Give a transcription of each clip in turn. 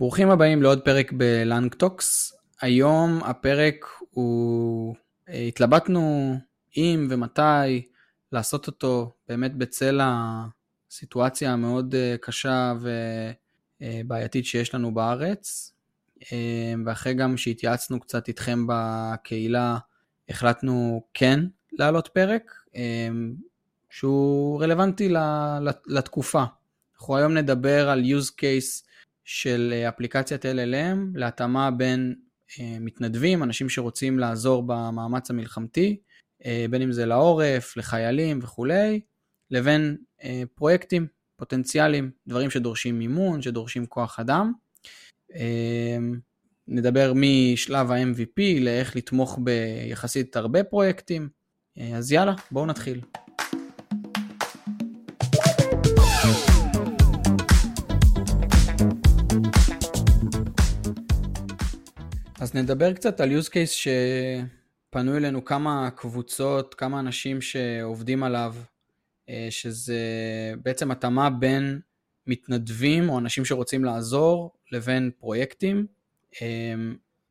ברוכים הבאים לעוד פרק בלנגטוקס. היום הפרק הוא, אה, התלבטנו אם ומתי לעשות אותו באמת בצל הסיטואציה המאוד אה, קשה ובעייתית שיש לנו בארץ. אה, ואחרי גם שהתייעצנו קצת איתכם בקהילה, החלטנו כן להעלות פרק שהוא רלוונטי לתקופה. אנחנו היום נדבר על use case של אה, אפליקציית LLM להתאמה בין אה, מתנדבים, אנשים שרוצים לעזור במאמץ המלחמתי, אה, בין אם זה לעורף, לחיילים וכולי, לבין פרויקטים פוטנציאליים, דברים שדורשים מימון, שדורשים כוח אדם. נדבר משלב ה-MVP לאיך לתמוך ביחסית הרבה פרויקטים. אז יאללה, בואו נתחיל. אז נדבר קצת על use case שפנו אלינו כמה קבוצות, כמה אנשים שעובדים עליו, אה, שזה בעצם התאמה בין מתנדבים או אנשים שרוצים לעזור לבין פרויקטים. אה,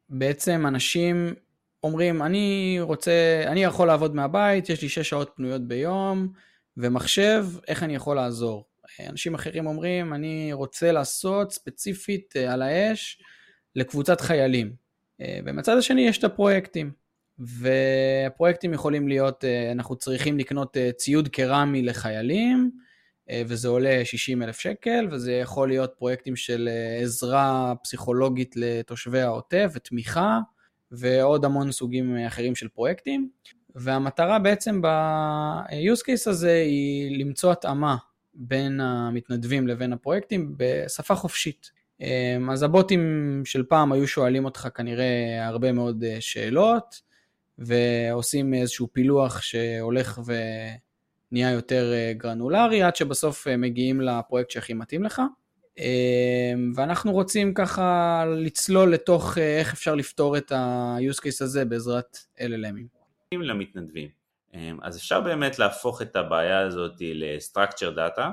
בעצם אנשים אומרים, אני רוצה, אני יכול לעבוד מהבית, יש לי 6 שעות פנויות ביום ומחשב, איך אני יכול לעזור? אה, אנשים אחרים אומרים, אני רוצה לעשות ספציפית על האש לקבוצת חיילים. אה, ומצד השני יש את הפרויקטים. והפרויקטים יכולים להיות, אה, אנחנו צריכים לקנות אה, ציוד קרמי לחיילים, וזה עולה 60 אלף שקל, וזה יכול להיות פרויקטים של עזרה פסיכולוגית לתושבי העוטף ותמיכה, ועוד המון סוגים אחרים של פרויקטים. והמטרה בעצם ב-use case הזה היא למצוא התאמה בין המתנדבים לבין הפרויקטים בשפה חופשית. אמ, אז הבוטים של פעם היו שואלים אותך כנראה הרבה מאוד אה, שאלות, ועושים איזשהו פילוח שהולך ונהיה יותר אה, גרנולרי, עד שבסוף אה, מגיעים לפרויקט שהכי מתאים לך. אמ, ואנחנו רוצים ככה לצלול לתוך איך אפשר לפתור את ה-use case הזה בעזרת LLMים. למתנדבים. אמ, אז אפשר באמת להפוך את הבעיה הזאת ל-structure data,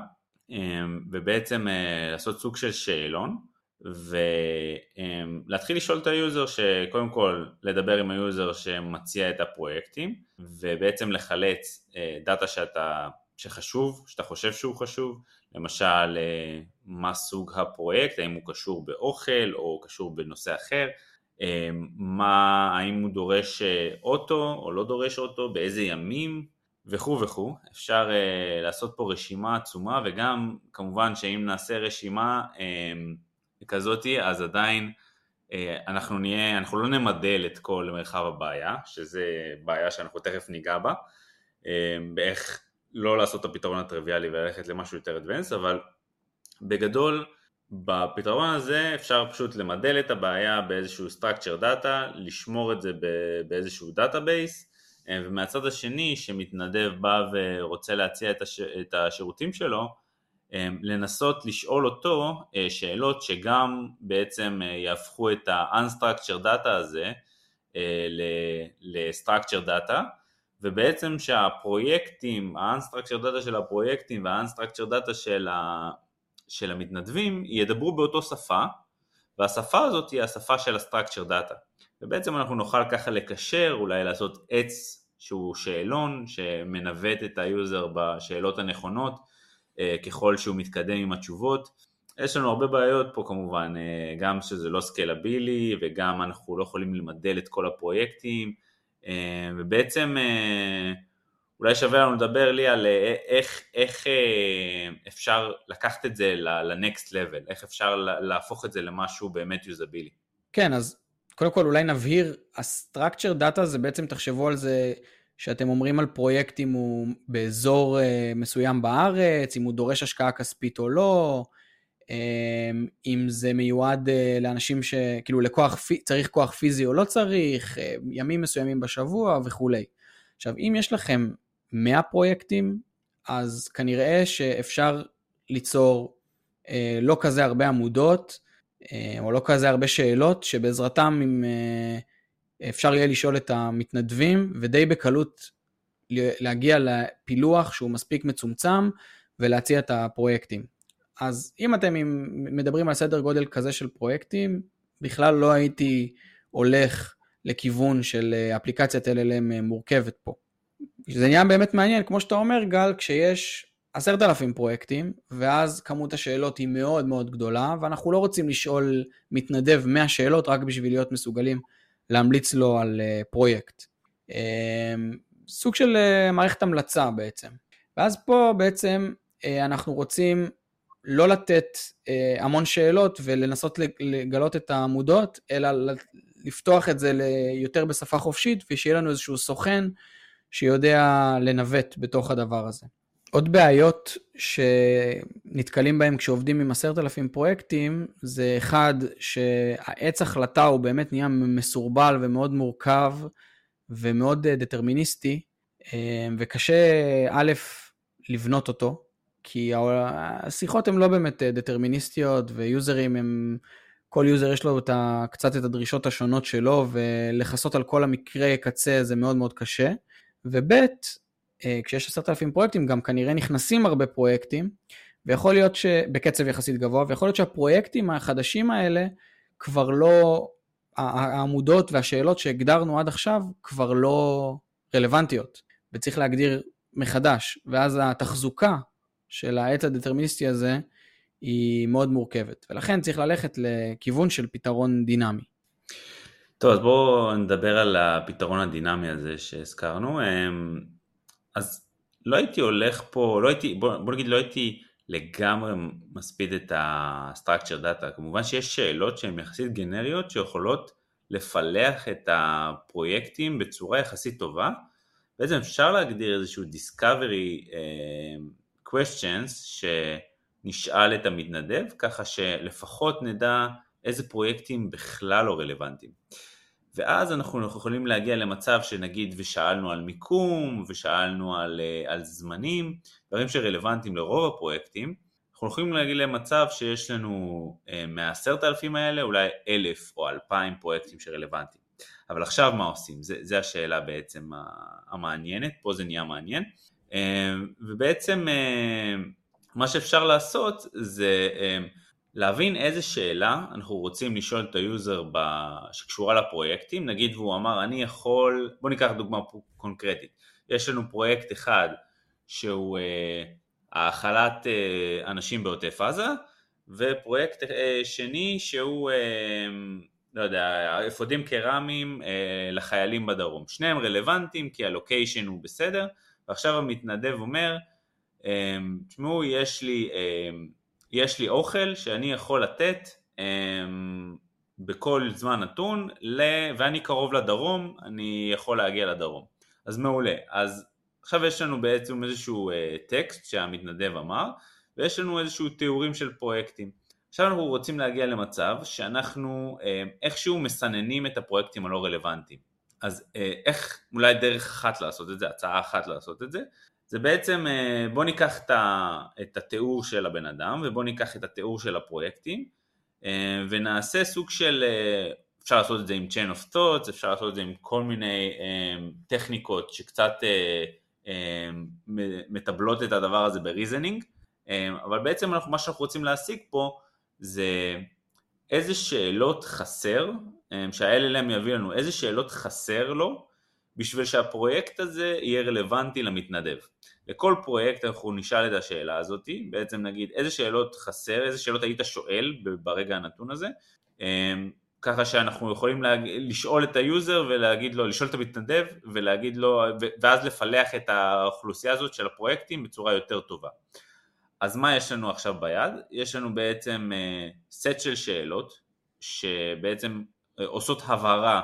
ובעצם לעשות סוג של שאלון, ולהתחיל לשאול את ה user שקודם כל לדבר עם ה user שמציע את הפרויקטים ובעצם לחלץ אה, data שאתה, שחשוב, שאתה חושב שהוא חשוב, למשל אה, מה סוג הפרויקט, האם הוא קשור באוכל או קשור בנושא אחר, אה, מה, האם הוא דורש אוטו או לא דורש אוטו, באיזה ימים וכו' וכו', אפשר לעשות פה רשימה עצומה וגם כמובן שאם נעשה רשימה כזאתי, אז עדיין אה, אנחנו נהיה, אנחנו לא נמדל את כל מרחב הבעיה, שזה בעיה שאנחנו תכף ניגע בה, אה, באיך לא לעשות את הפתרון הטריוויאלי וללכת למשהו יותר advanced, אבל בגדול בפתרון הזה אפשר פשוט למדל את הבעיה באיזשהו structure data, לשמור את זה באיזשהו database, אה, ומהצד השני שמתנדב בא ורוצה להציע את השירותים שלו, לנסות לשאול אותו אה, שאלות שגם בעצם אה, יהפכו את ה-unstructured data הזה אה, ל-structured data ובעצם שהפרויקטים, ה-unstructured data של הפרויקטים וה-unstructured data של, ה, של המתנדבים ידברו באותו שפה והשפה הזאת היא השפה של ה-structured data. ובעצם אנחנו נוכל ככה לקשר, אולי לעשות עץ שהוא שאלון שמנווט את ה user בשאלות הנכונות ככל שהוא מתקדם עם התשובות. יש לנו הרבה בעיות פה כמובן, אה, גם שזה לא סקלבילי וגם אנחנו לא יכולים למדל את כל הפרויקטים אה, ובעצם אולי שווה לנו לדבר לי על איך, איך אפשר לקחת את זה ל-next level, איך אפשר להפוך את זה למשהו באמת יוזבילי. כן, אז קודם כל אולי נבהיר, ה-structure data זה בעצם, תחשבו על זה, שאתם אומרים על פרויקט אם הוא באזור אה, מסוים בארץ, אם הוא דורש השקעה כספית או לא, אה, אם זה מיועד אה, לאנשים ש... כאילו לכוח, צריך כוח פיזי או לא צריך, ימים מסוימים בשבוע וכולי. עכשיו, אם יש לכם 100 פרויקטים, אז כנראה שאפשר ליצור לא כזה הרבה עמודות, או לא כזה הרבה שאלות, שבעזרתם אם אפשר יהיה לשאול את המתנדבים, ודי בקלות להגיע לפילוח שהוא מספיק מצומצם ולהציע את הפרויקטים. אז אם אתם מדברים על סדר גודל כזה של פרויקטים, בכלל לא הייתי הולך לכיוון של אה, אפליקציית LLM אה, מורכבת פה. זה נהיה באמת מעניין, כמו שאתה אומר גל, כשיש עשרת אלפים פרויקטים, ואז כמות השאלות היא מאוד מאוד גדולה, ואנחנו לא רוצים לשאול מתנדב 100 שאלות רק בשביל להיות מסוגלים להמליץ לו על uh, פרויקט. Uh, סוג של uh, מערכת המלצה בעצם. ואז פה בעצם uh, אנחנו רוצים לא לתת המון שאלות ולנסות לגלות את העמודות, אלא לפתוח את זה יותר בשפה חופשית, ושיהיה לנו איזשהו סוכן שיודע לנווט בתוך הדבר הזה. עוד בעיות שנתקלים בהם כשעובדים עם עשרת אלפים פרויקטים, זה אחד, שהעץ החלטה הוא באמת נהיה מסורבל ומאוד מורכב ומאוד דטרמיניסטי, וקשה א', לבנות אותו, כי השיחות הן לא באמת דטרמיניסטיות, ויוזרים הם, כל יוזר יש לו את ה, קצת את הדרישות השונות שלו, ולכסות על כל המקרה קצה זה מאוד מאוד קשה. וב', אה, כשיש עשרת אלפים פרויקטים, גם כנראה נכנסים הרבה פרויקטים, ויכול להיות שבקצב יחסית גבוה, ויכול להיות שהפרויקטים החדשים האלה כבר לא, העמודות והשאלות שהגדרנו עד עכשיו כבר לא רלוונטיות, וצריך להגדיר מחדש, ואז התחזוקה של העץ הדטרמיניסטי הזה היא מאוד מורכבת, ולכן צריך ללכת לכיוון של פתרון דינמי. טוב, אז בואו נדבר על הפתרון הדינמי הזה שהזכרנו. אז לא הייתי הולך פה, לא הייתי, בוא, בוא נגיד לא הייתי לגמרי מספיד את ה-structure data. כמובן שיש שאלות שהן יחסית גנריות שיכולות לפלח את הפרויקטים בצורה יחסית טובה. בעצם אפשר להגדיר איזשהו discovery uh, questions שנשאל את המתנדב, ככה שלפחות נדע איזה פרויקטים בכלל לא רלוונטיים. ואז אנחנו יכולים להגיע למצב שנגיד ושאלנו על מיקום ושאלנו על, אה, על זמנים, דברים שרלוונטיים לרוב הפרויקטים, אנחנו יכולים להגיע למצב שיש לנו אה, מהעשרת אלפים האלה אולי אלף או אלפיים פרויקטים שרלוונטיים. אבל עכשיו מה עושים? זה, השאלה בעצם המעניינת, פה זה נהיה מעניין. אה, ובעצם מה שאפשר לעשות זה להבין איזה שאלה אנחנו רוצים לשאול את ה user שקשורה לפרויקטים, נגיד והוא אמר אני יכול, בוא ניקח דוגמה קונקרטית, יש לנו פרויקט אחד שהוא אה, האכלת אה, אנשים בעוטף עזה ופרויקט אה, שני שהוא לא יודע, אפודים קרמיים לחיילים בדרום, שניהם רלוונטיים כי הלוקיישן הוא בסדר. ועכשיו המתנדב אומר תשמעו יש לי יש לי אוכל שאני יכול לתת אמ, בכל זמן נתון, ל... ואני קרוב לדרום, אני יכול להגיע לדרום. אז מעולה. אז עכשיו יש לנו בעצם איזשהו אה, טקסט שהמתנדב אמר, ויש לנו איזשהו תיאורים של פרויקטים. עכשיו אנחנו רוצים להגיע למצב שאנחנו אה, איכשהו מסננים את הפרויקטים הלא רלוונטיים. אז אה, איך, אולי דרך אחת לעשות את זה, הצעה אחת לעשות את זה, זה בעצם, אה, בוא ניקח את התיאור של הבן אדם ובוא ניקח את התיאור של הפרויקטים אה, ונעשה סוג של, אפשר לעשות את זה עם chain of thoughts, אפשר לעשות את זה עם כל מיני טכניקות שקצת מתבלות את הדבר הזה ב reasoning, אבל בעצם אנחנו, מה שאנחנו רוצים להשיג פה זה איזה שאלות חסר, שה-LLM יביא לנו איזה שאלות חסר לו בשביל שהפרויקט הזה יהיה רלוונטי למתנדב. לכל פרויקט אנחנו נשאל את השאלה הזאת, בעצם נגיד איזה שאלות חסר, איזה שאלות היית שואל ברגע הנתון הזה, אמ, ככה שאנחנו יכולים להג... לשאול את ה user ולהגיד לו, לשאול את המתנדב ולהגיד לו, ואז לפלח את האוכלוסייה הזאת של הפרויקטים בצורה יותר טובה. אז מה יש לנו עכשיו ביד? יש לנו בעצם סט אה, של שאלות שבעצם אה, עושות הבהרה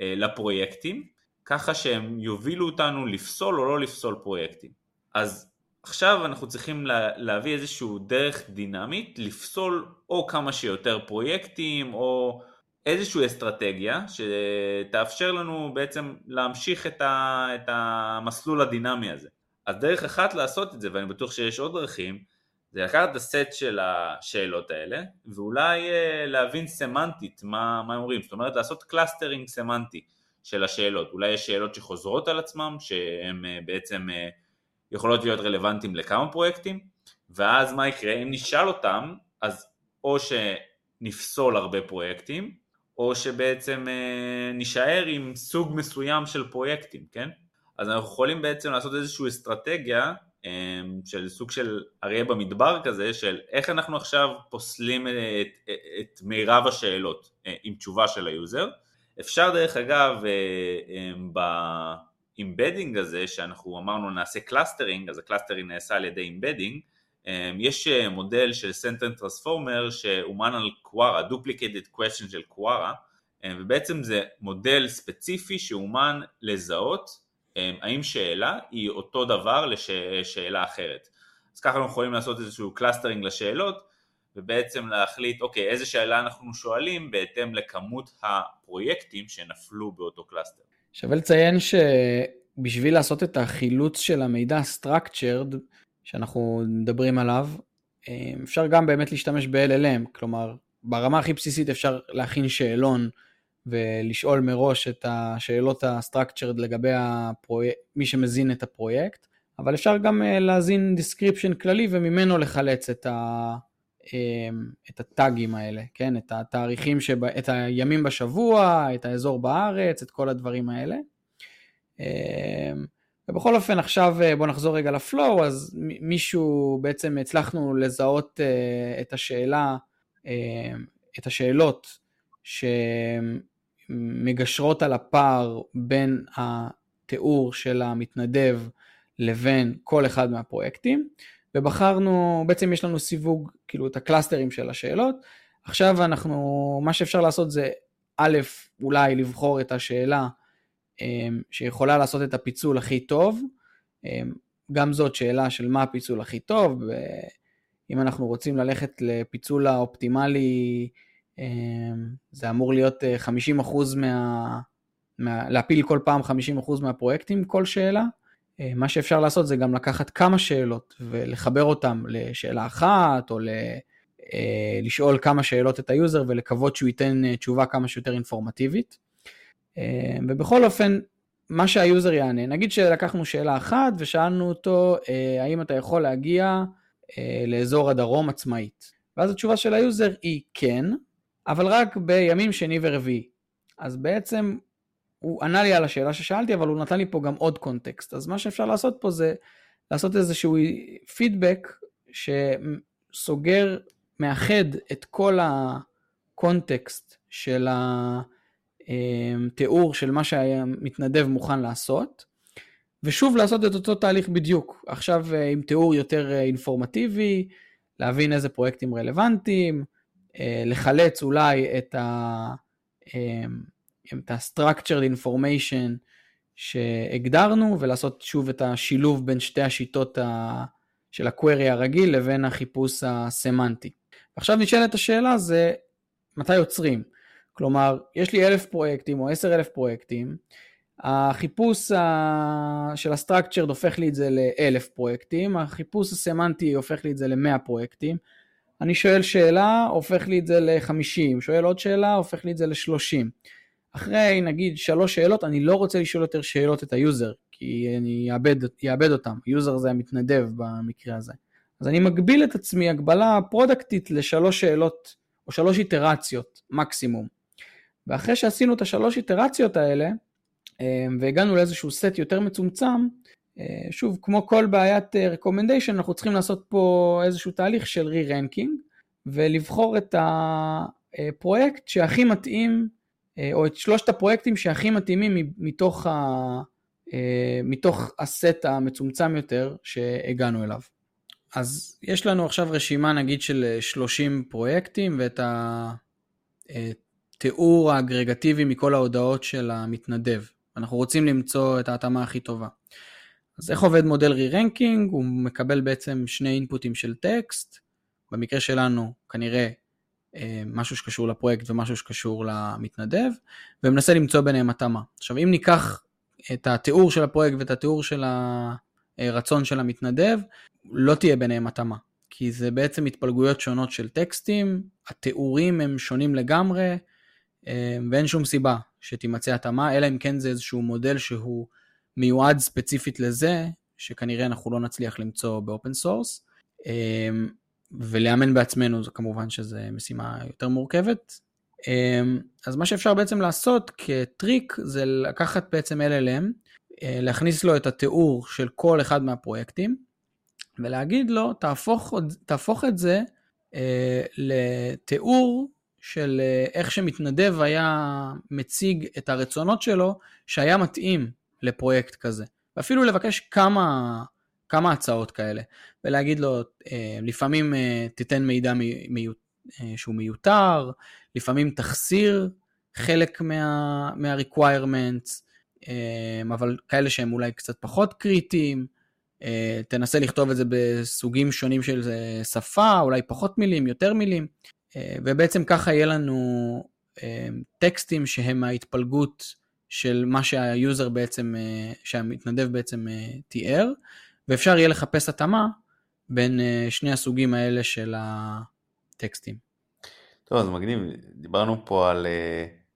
אה, לפרויקטים, ככה שהם יובילו אותנו לפסול או לא לפסול פרויקטים. אז עכשיו אנחנו צריכים להביא איזשהו דרך דינמית לפסול או כמה שיותר פרויקטים או איזושהי אסטרטגיה שתאפשר לנו בעצם להמשיך את, ה, את המסלול הדינמי הזה. אז דרך אחת לעשות את זה, ואני בטוח שיש עוד דרכים, זה לקחת את הסט של השאלות האלה ואולי אה, להבין סמנטית מה, מה אומרים, זאת אומרת לעשות clustering סמנטי של השאלות, אולי יש שאלות שחוזרות על עצמם שהן אה, בעצם אה, יכולות להיות רלוונטיים לכמה פרויקטים, ואז מה יקרה? אם נשאל אותם, אז או שנפסול הרבה פרויקטים, או שבעצם נישאר עם סוג מסוים של פרויקטים, כן? אז אנחנו יכולים בעצם לעשות איזושהי אסטרטגיה של סוג של אריה במדבר כזה, של איך אנחנו עכשיו פוסלים את, את, את מירב השאלות אה, עם תשובה של ה user. אפשר דרך אגב ב embedding הזה, שאנחנו אמרנו נעשה clustering, אז ה clustering נעשה על ידי embedding, יש מודל של sentence transformer שאומן על Quora, Duplicated Question של Quora, ובעצם זה מודל ספציפי שאומן לזהות האם שאלה היא אותו דבר לשאלה אחרת. אז ככה אנחנו יכולים לעשות איזשהו clustering לשאלות ובעצם להחליט אוקיי איזה שאלה אנחנו שואלים בהתאם לכמות הפרויקטים שנפלו באותו cluster. שווה לציין שבשביל לעשות את החילוץ של המידע structured שאנחנו מדברים עליו אפשר גם באמת להשתמש ב-LLM, כלומר ברמה הכי בסיסית אפשר להכין שאלון ולשאול מראש את השאלות ה-structured לגבי הפרויק... מי שמזין את הפרויקט, אבל אפשר גם אה, להזין description כללי וממנו לחלץ את, ה... אמ, את הטאגים האלה, כן? את התאריכים, שב... את הימים בשבוע, את האזור בארץ, את כל הדברים האלה. אמ, ובכל אופן עכשיו אה, בואו נחזור רגע ל flow, אז מישהו בעצם הצלחנו לזהות אה, את השאלה, את השאלות שמגשרות על הפער בין התיאור של המתנדב לבין כל אחד מהפרויקטים, ובחרנו, בעצם יש לנו סיווג, כאילו את הקלאסטרים של השאלות. עכשיו אנחנו, מה שאפשר לעשות זה א', אולי לבחור את השאלה אמ, שיכולה לעשות את הפיצול הכי טוב, אמ, גם זאת שאלה של מה הפיצול הכי טוב, ואם אנחנו רוצים ללכת לפיצול האופטימלי זה אמור להיות 50% אה, מה... מה... להפיל כל פעם 50% מהפרויקטים, כל שאלה. אה, מה שאפשר לעשות זה גם לקחת כמה שאלות ולחבר אותן לשאלה אחת, או ל... אה, לשאול כמה שאלות את ה user ולקוות שהוא ייתן תשובה כמה שיותר אינפורמטיבית. ובכל אופן, מה שה user יענה, נגיד שלקחנו שאלה אחת ושאלנו אותו, האם אתה יכול להגיע לאזור הדרום עצמאית? ואז התשובה של ה user היא כן, אבל רק בימים שני ורביעי. אז בעצם הוא ענה לי על השאלה ששאלתי, אבל הוא נתן לי פה גם עוד context. אז מה שאפשר לעשות פה זה לעשות איזשהו פידבק שסוגר, מאחד את כל הקונטקסט של התיאור של מה שהמתנדב מוכן לעשות, ושוב לעשות את אותו תהליך בדיוק. עכשיו עם תיאור יותר אינפורמטיבי, להבין איזה פרויקטים רלוונטיים, לחלץ אולי את ה... אה, את ה-structured information שהגדרנו ולעשות שוב את השילוב בין שתי השיטות ה... של ה-query הרגיל לבין החיפוש הסמנטי. עכשיו נשאלת השאלה זה מתי יוצרים. כלומר, יש לי אלף פרויקטים או עשר אלף פרויקטים, החיפוש ה... של ה-structured הופך לי את זה לאלף פרויקטים, החיפוש הסמנטי הופך לי את זה למאה פרויקטים, אני שואל שאלה, הופך לי את זה ל-50, שואל עוד שאלה, הופך לי את זה ל-30. אחרי נגיד שלוש שאלות, אני לא רוצה לשאול יותר שאלות את ה user, כי אני אאבד, אותם, user זה המתנדב במקרה הזה. אז אני מגביל את עצמי הגבלה פרודקטית לשלוש שאלות, או שלוש איטרציות מקסימום. ואחרי שעשינו את השלוש איטרציות האלה, אה, והגענו לאיזשהו סט יותר מצומצם, שוב, כמו כל בעיית אה, recommendation, אנחנו צריכים לעשות פה איזשהו תהליך של re-ranking, ולבחור את הפרויקט שהכי מתאים, אה, או את שלושת הפרויקטים שהכי מתאימים מתוך, ה, מתוך הסט המצומצם יותר שהגענו אליו. אז יש לנו עכשיו רשימה נגיד של 30 פרויקטים ואת התיאור האגרגטיבי מכל ההודעות של המתנדב. אנחנו רוצים למצוא את ההתאמה הכי טובה. אז איך עובד מודל re-ranking? הוא מקבל בעצם שני אינפוטים של טקסט, במקרה שלנו כנראה אה, משהו שקשור לפרויקט ומשהו שקשור למתנדב, ומנסה למצוא ביניהם התאמה. עכשיו אם ניקח את התיאור של הפרויקט ואת התיאור של הרצון של המתנדב, לא תהיה ביניהם התאמה, כי זה בעצם התפלגויות שונות של טקסטים, התיאורים הם שונים לגמרי, אה, ואין שום סיבה שתימצא התאמה, אלא אם כן זה איזשהו מודל שהוא מיועד ספציפית לזה, שכנראה אנחנו לא נצליח למצוא ב open source. ולאמן בעצמנו זה כמובן שזו משימה יותר מורכבת. אז מה שאפשר בעצם לעשות כטריק זה לקחת בעצם LLM, להכניס לו את התיאור של כל אחד מהפרויקטים, ולהגיד לו, תהפוך, תהפוך את זה אה, לתיאור של אה, איך שמתנדב היה מציג את הרצונות שלו שהיה מתאים לפרויקט כזה. ואפילו לבקש כמה, כמה הצעות כאלה, ולהגיד לו, אה, לפעמים אה, תיתן מידע מי, מי, אה, שהוא מיותר, לפעמים תחסיר חלק מה, מה-requirements, אבל כאלה שהם אולי קצת פחות קריטיים. תנסה לכתוב את זה בסוגים שונים של שפה, אולי פחות מילים, יותר מילים, ובעצם ככה יהיה לנו טקסטים שהם ההתפלגות של מה שהיוזר בעצם, שהמתנדב בעצם תיאר, ואפשר יהיה לחפש התאמה בין שני הסוגים האלה של הטקסטים. טוב, אז מגניב, דיברנו פה על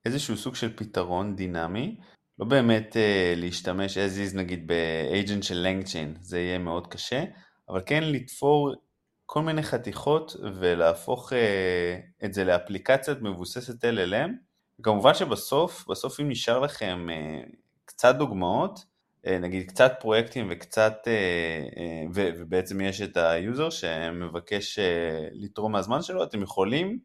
איזשהו סוג של פתרון דינמי. לא באמת להשתמש as is נגיד באג'נט של לנגצ'יין, זה יהיה מאוד קשה, אבל כן לתפור כל מיני חתיכות ולהפוך את זה לאפליקציית מבוססת LLM. כמובן שבסוף, בסוף אם נשאר לכם uh, קצת דוגמאות, uh, נגיד קצת פרויקטים וקצת, uh, uh, ו- ובעצם יש את ה user שמבקש uh, לתרום מהזמן שלו, אתם יכולים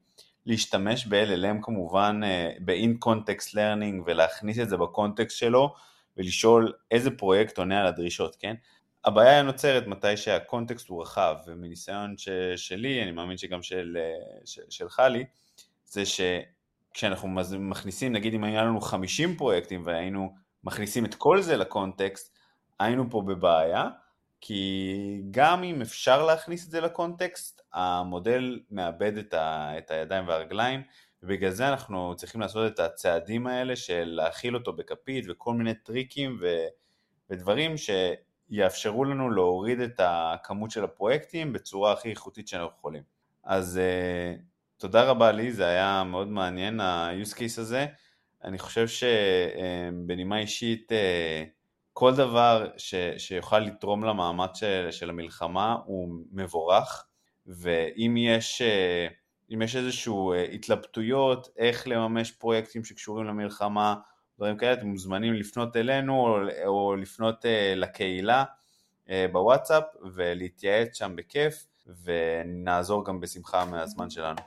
להשתמש ב-LLM כמובן אה, ב-in context learning ולהכניס את זה ב context שלו ולשאול איזה פרויקט עונה על הדרישות, כן? הבעיה נוצרת מתי שה context הוא רחב, ומניסיון ש- שלי, אני מאמין שגם של, אה, ש- שלך לי, זה שכשאנחנו מכניסים, נגיד אם היה לנו 50 פרויקטים והיינו מכניסים את כל זה לקונטקסט, היינו פה בבעיה, כי גם אם אפשר להכניס את זה לקונטקסט, המודל מאבד את, ה, את הידיים והרגליים, ובגלל זה אנחנו צריכים לעשות את הצעדים האלה של להכיל אותו בכפית וכל מיני טריקים ו, ודברים שיאפשרו לנו להוריד את הכמות של הפרויקטים בצורה הכי איכותית שאנחנו יכולים. אז uh, תודה רבה לי, זה היה מאוד מעניין ה-use case הזה. אני חושב שבנימה אישית, uh, כל דבר ש, שיוכל לתרום למאמץ של, של המלחמה הוא מבורך, ואם יש, אה, יש איזשהו אה, התלבטויות איך לממש פרויקטים שקשורים למלחמה, דברים כאלה, אתם מוזמנים לפנות אלינו או, או לפנות אה, לקהילה בוואטסאפ ולהתייעץ שם בכיף, ונעזור גם בשמחה מהזמן שלנו.